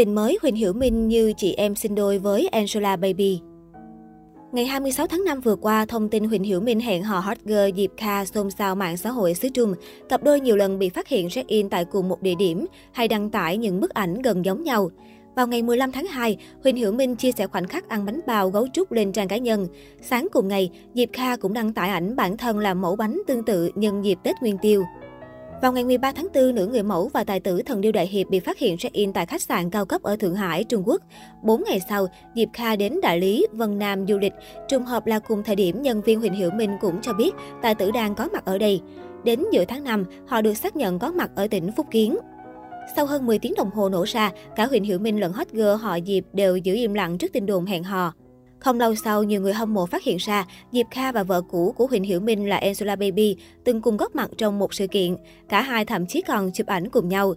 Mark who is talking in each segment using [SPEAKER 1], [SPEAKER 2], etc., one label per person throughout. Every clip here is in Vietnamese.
[SPEAKER 1] Tình mới Huỳnh Hiểu Minh như chị em sinh đôi với Angela Baby. Ngày 26 tháng 5 vừa qua, thông tin Huỳnh Hiểu Minh hẹn hò hot girl Diệp Kha xôn xao mạng xã hội xứ Trung. Cặp đôi nhiều lần bị phát hiện check-in tại cùng một địa điểm hay đăng tải những bức ảnh gần giống nhau. Vào ngày 15 tháng 2, Huỳnh Hiểu Minh chia sẻ khoảnh khắc ăn bánh bao gấu trúc lên trang cá nhân. Sáng cùng ngày, Diệp Kha cũng đăng tải ảnh bản thân làm mẫu bánh tương tự nhân dịp Tết Nguyên Tiêu. Vào ngày 13 tháng 4, nữ người mẫu và tài tử thần điêu đại hiệp bị phát hiện check-in tại khách sạn cao cấp ở Thượng Hải, Trung Quốc. Bốn ngày sau, Diệp Kha đến đại lý Vân Nam du lịch. Trùng hợp là cùng thời điểm nhân viên Huỳnh Hiểu Minh cũng cho biết tài tử đang có mặt ở đây. Đến giữa tháng 5, họ được xác nhận có mặt ở tỉnh Phúc Kiến. Sau hơn 10 tiếng đồng hồ nổ ra, cả Huỳnh Hiểu Minh lẫn hot girl họ Diệp đều giữ im lặng trước tin đồn hẹn hò. Không lâu sau, nhiều người hâm mộ phát hiện ra Diệp Kha và vợ cũ của Huỳnh Hiểu Minh là Angela Baby từng cùng góp mặt trong một sự kiện. Cả hai thậm chí còn chụp ảnh cùng nhau.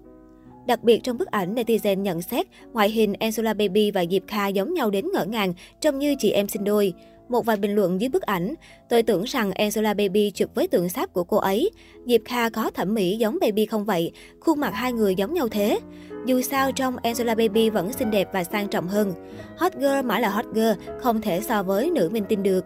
[SPEAKER 1] Đặc biệt trong bức ảnh, netizen nhận xét ngoại hình Angela Baby và Diệp Kha giống nhau đến ngỡ ngàng, trông như chị em sinh đôi. Một vài bình luận dưới bức ảnh, tôi tưởng rằng Angela Baby chụp với tượng sáp của cô ấy. Diệp Kha có thẩm mỹ giống Baby không vậy, khuôn mặt hai người giống nhau thế. Dù sao trong Angela Baby vẫn xinh đẹp và sang trọng hơn. Hot girl mãi là hot girl, không thể so với nữ minh tinh được.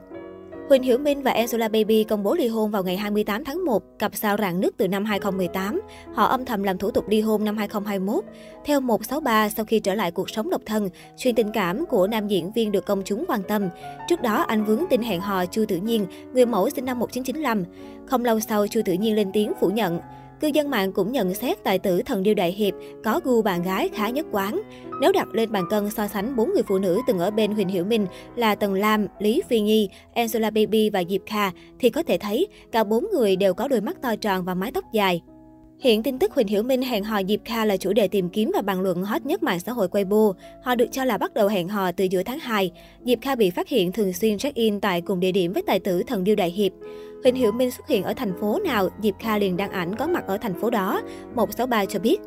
[SPEAKER 1] Huỳnh Hiểu Minh và Angela Baby công bố ly hôn vào ngày 28 tháng 1, cặp sao rạn nứt từ năm 2018. Họ âm thầm làm thủ tục ly hôn năm 2021. Theo 163, sau khi trở lại cuộc sống độc thân, chuyện tình cảm của nam diễn viên được công chúng quan tâm. Trước đó, anh vướng tin hẹn hò Chu Tự Nhiên, người mẫu sinh năm 1995. Không lâu sau, Chu Tự Nhiên lên tiếng phủ nhận. Cư dân mạng cũng nhận xét tài tử thần điêu đại hiệp có gu bạn gái khá nhất quán. Nếu đặt lên bàn cân so sánh bốn người phụ nữ từng ở bên Huỳnh Hiểu Minh là Tần Lam, Lý Phi Nhi, Angela Baby và Diệp Kha thì có thể thấy cả bốn người đều có đôi mắt to tròn và mái tóc dài. Hiện tin tức Huỳnh Hiểu Minh hẹn hò Diệp Kha là chủ đề tìm kiếm và bàn luận hot nhất mạng xã hội Weibo. Họ được cho là bắt đầu hẹn hò từ giữa tháng 2. Diệp Kha bị phát hiện thường xuyên check-in tại cùng địa điểm với tài tử thần điêu đại hiệp. Huỳnh Hiểu Minh xuất hiện ở thành phố nào, Diệp Kha liền đăng ảnh có mặt ở thành phố đó. 163 cho biết.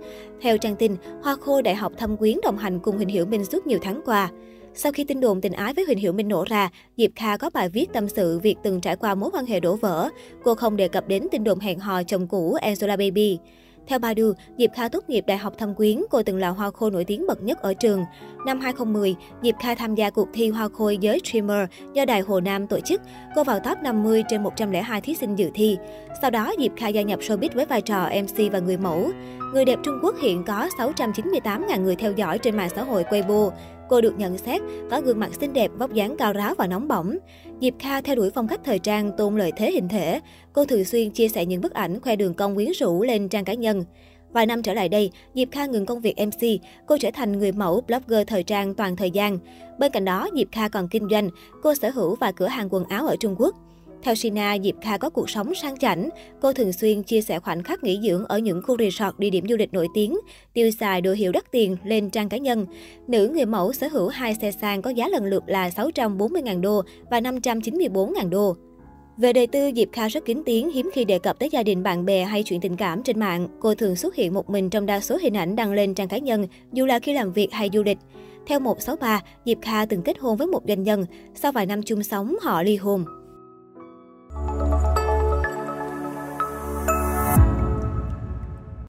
[SPEAKER 1] Theo trang tin, Hoa Khôi Đại học Thâm Quyến đồng hành cùng Huỳnh Hiểu Minh suốt nhiều tháng qua. Sau khi tin đồn tình ái với Huỳnh Hiểu Minh nổ ra, Diệp Kha có bài viết tâm sự việc từng trải qua mối quan hệ đổ vỡ. Cô không đề cập đến tin đồn hẹn hò chồng cũ Angela Baby. Theo Baidu, Diệp Kha tốt nghiệp Đại học Thâm Quyến, cô từng là hoa khôi nổi tiếng bậc nhất ở trường. Năm 2010, Diệp Kha tham gia cuộc thi hoa khôi giới streamer do Đài Hồ Nam tổ chức. Cô vào top 50 trên 102 thí sinh dự thi. Sau đó, Diệp Kha gia nhập showbiz với vai trò MC và người mẫu. Người đẹp Trung Quốc hiện có 698.000 người theo dõi trên mạng xã hội Weibo. Cô được nhận xét có gương mặt xinh đẹp, vóc dáng cao ráo và nóng bỏng. Diệp Kha theo đuổi phong cách thời trang tôn lợi thế hình thể. Cô thường xuyên chia sẻ những bức ảnh khoe đường cong quyến rũ lên trang cá nhân. Vài năm trở lại đây, Diệp Kha ngừng công việc MC, cô trở thành người mẫu blogger thời trang toàn thời gian. Bên cạnh đó, Diệp Kha còn kinh doanh, cô sở hữu vài cửa hàng quần áo ở Trung Quốc. Theo Sina, Diệp Kha có cuộc sống sang chảnh. Cô thường xuyên chia sẻ khoảnh khắc nghỉ dưỡng ở những khu resort địa điểm du lịch nổi tiếng, tiêu xài đồ hiệu đắt tiền lên trang cá nhân. Nữ người mẫu sở hữu hai xe sang có giá lần lượt là 640.000 đô và 594.000 đô. Về đời tư, Diệp Kha rất kín tiếng, hiếm khi đề cập tới gia đình bạn bè hay chuyện tình cảm trên mạng. Cô thường xuất hiện một mình trong đa số hình ảnh đăng lên trang cá nhân, dù là khi làm việc hay du lịch. Theo 163, Diệp Kha từng kết hôn với một doanh nhân. Sau vài năm chung sống, họ ly hôn.